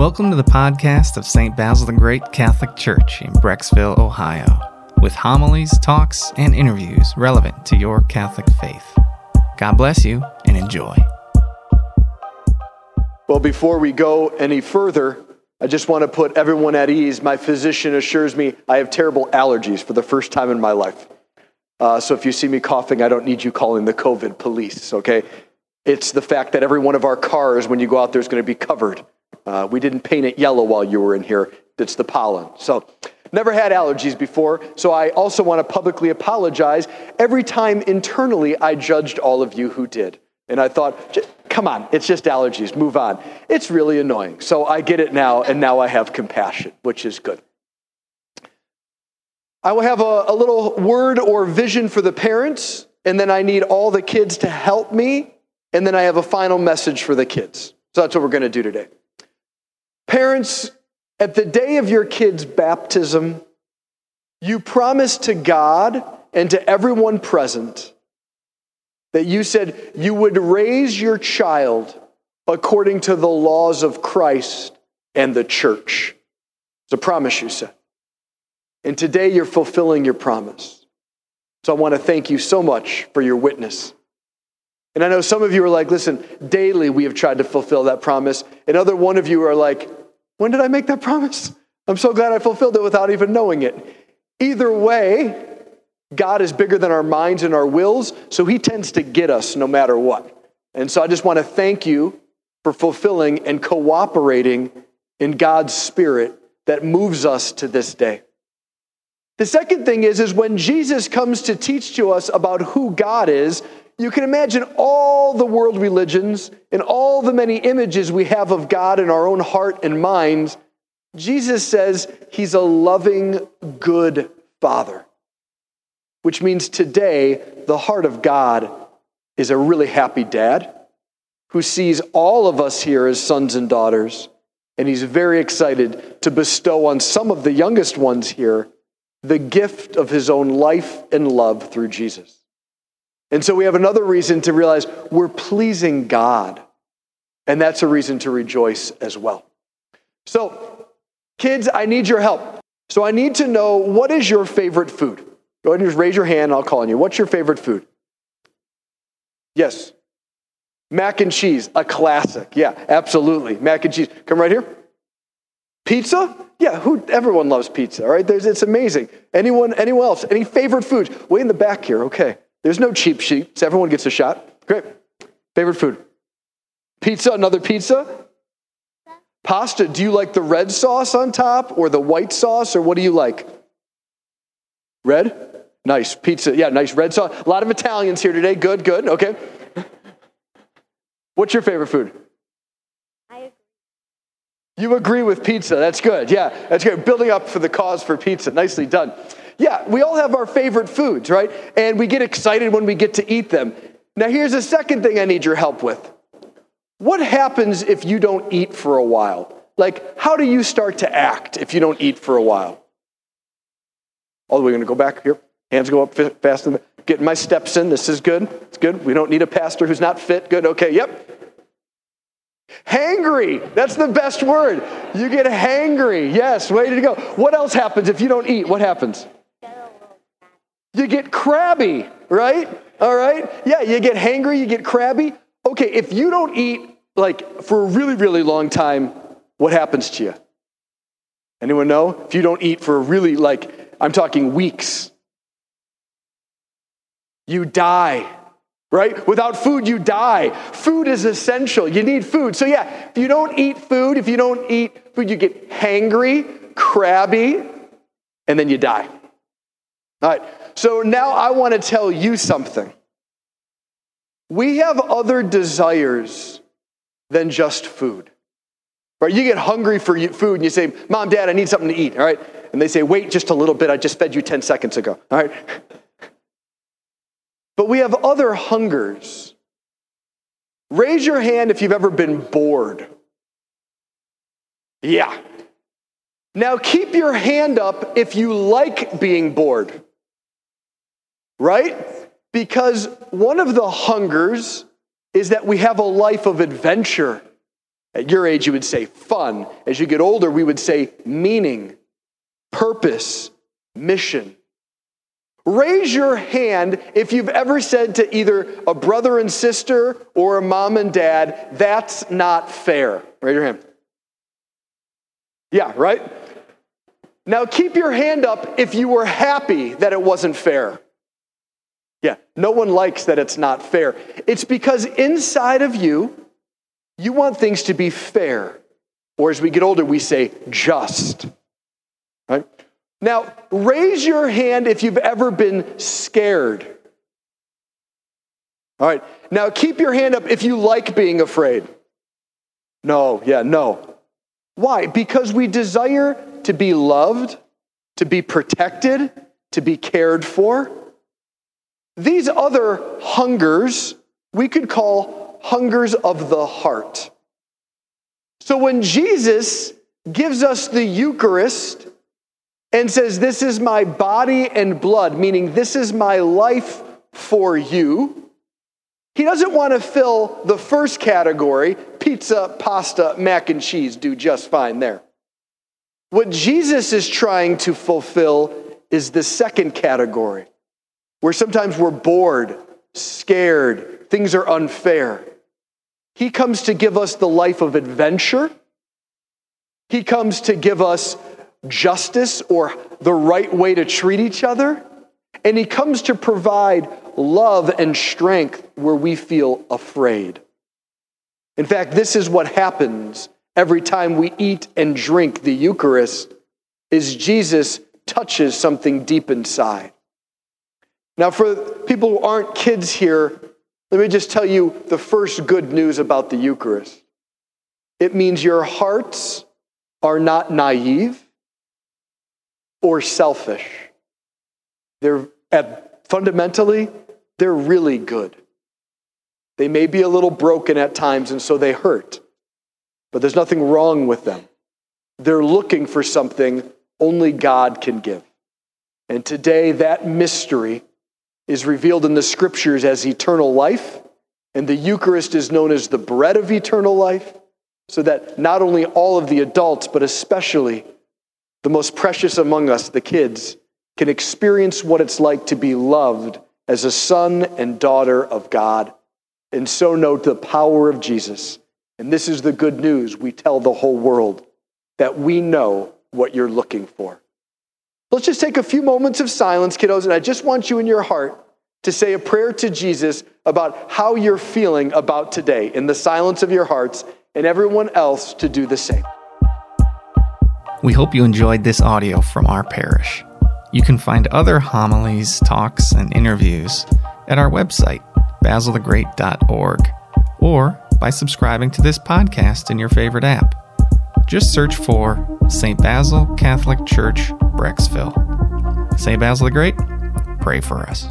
Welcome to the podcast of St. Basil the Great Catholic Church in Brecksville, Ohio, with homilies, talks, and interviews relevant to your Catholic faith. God bless you and enjoy. Well, before we go any further, I just want to put everyone at ease. My physician assures me I have terrible allergies for the first time in my life. Uh, so if you see me coughing, I don't need you calling the COVID police, okay? It's the fact that every one of our cars, when you go out there, is going to be covered. Uh, we didn't paint it yellow while you were in here. It's the pollen. So, never had allergies before. So, I also want to publicly apologize every time internally I judged all of you who did. And I thought, come on, it's just allergies, move on. It's really annoying. So, I get it now, and now I have compassion, which is good. I will have a, a little word or vision for the parents, and then I need all the kids to help me and then I have a final message for the kids. So that's what we're going to do today. Parents, at the day of your kid's baptism, you promised to God and to everyone present that you said you would raise your child according to the laws of Christ and the church. It's a promise you said. And today you're fulfilling your promise. So I want to thank you so much for your witness. And I know some of you are like, listen, daily we have tried to fulfill that promise. And other one of you are like, when did I make that promise? I'm so glad I fulfilled it without even knowing it. Either way, God is bigger than our minds and our wills, so he tends to get us no matter what. And so I just want to thank you for fulfilling and cooperating in God's spirit that moves us to this day. The second thing is, is when Jesus comes to teach to us about who God is, you can imagine all the world religions and all the many images we have of God in our own heart and minds. Jesus says he's a loving, good father, which means today the heart of God is a really happy dad who sees all of us here as sons and daughters. And he's very excited to bestow on some of the youngest ones here the gift of his own life and love through Jesus. And so we have another reason to realize we're pleasing God. And that's a reason to rejoice as well. So, kids, I need your help. So I need to know what is your favorite food? Go ahead and just raise your hand. I'll call on you. What's your favorite food? Yes. Mac and cheese, a classic. Yeah, absolutely. Mac and cheese. Come right here. Pizza? Yeah, who everyone loves pizza, all right? There's, it's amazing. Anyone, anyone else? Any favorite foods? Way in the back here, okay. There's no cheap sheets. Everyone gets a shot. Great. Favorite food? Pizza, another pizza? Pasta, do you like the red sauce on top or the white sauce or what do you like? Red? Nice. Pizza, yeah, nice red sauce. A lot of Italians here today. Good, good, okay. What's your favorite food? I agree. You agree with pizza. That's good. Yeah, that's good. Building up for the cause for pizza. Nicely done. Yeah, we all have our favorite foods, right? And we get excited when we get to eat them. Now, here's the second thing I need your help with. What happens if you don't eat for a while? Like, how do you start to act if you don't eat for a while? Oh, we're going to go back here. Hands go up fast. Getting my steps in. This is good. It's good. We don't need a pastor who's not fit. Good. Okay. Yep. Hangry. That's the best word. You get hangry. Yes. Way to go. What else happens if you don't eat? What happens? You get crabby, right? All right? Yeah, you get hangry, you get crabby. Okay, if you don't eat like for a really, really long time, what happens to you? Anyone know? If you don't eat for a really, like, I'm talking weeks, you die, right? Without food, you die. Food is essential. You need food. So, yeah, if you don't eat food, if you don't eat food, you get hangry, crabby, and then you die. All right. So now I want to tell you something. We have other desires than just food. Right? You get hungry for food and you say, Mom, Dad, I need something to eat. All right. And they say, Wait just a little bit. I just fed you 10 seconds ago. All right. But we have other hungers. Raise your hand if you've ever been bored. Yeah. Now keep your hand up if you like being bored right? Because one of the hungers is that we have a life of adventure. At your age, you would say fun. As you get older, we would say meaning, purpose, mission. Raise your hand if you've ever said to either a brother and sister or a mom and dad, that's not fair. Raise your hand. Yeah, right? Now keep your hand up if you were happy that it wasn't fair. Yeah, no one likes that it's not fair. It's because inside of you, you want things to be fair. Or as we get older, we say just. Right? Now, raise your hand if you've ever been scared. All right. Now, keep your hand up if you like being afraid. No, yeah, no. Why? Because we desire to be loved, to be protected, to be cared for. These other hungers we could call hungers of the heart. So when Jesus gives us the Eucharist and says, This is my body and blood, meaning this is my life for you, he doesn't want to fill the first category pizza, pasta, mac and cheese do just fine there. What Jesus is trying to fulfill is the second category, where sometimes we're bored, scared, things are unfair. He comes to give us the life of adventure. He comes to give us justice or the right way to treat each other. And he comes to provide love and strength where we feel afraid. In fact, this is what happens every time we eat and drink the Eucharist is Jesus touches something deep inside. Now, for people who aren't kids here, let me just tell you the first good news about the Eucharist. It means your hearts are not naive or selfish. They're fundamentally, they're really good. They may be a little broken at times, and so they hurt but there's nothing wrong with them. They're looking for something only God can give. And today, that mystery is revealed in the scriptures as eternal life, and the Eucharist is known as the bread of eternal life, so that not only all of the adults, but especially the most precious among us, the kids, can experience what it's like to be loved as a son and daughter of God, and so know the power of Jesus and this is the good news we tell the whole world that we know what you're looking for. Let's just take a few moments of silence, kiddos, and I just want you in your heart to say a prayer to Jesus about how you're feeling about today in the silence of your hearts, and everyone else to do the same. We hope you enjoyed this audio from our parish. You can find other homilies, talks, and interviews at our website, basilthegreat.org, or by subscribing to this podcast in your favorite app. Just search for St. Basil Catholic Church, Brecksville. St. Basil the Great, pray for us.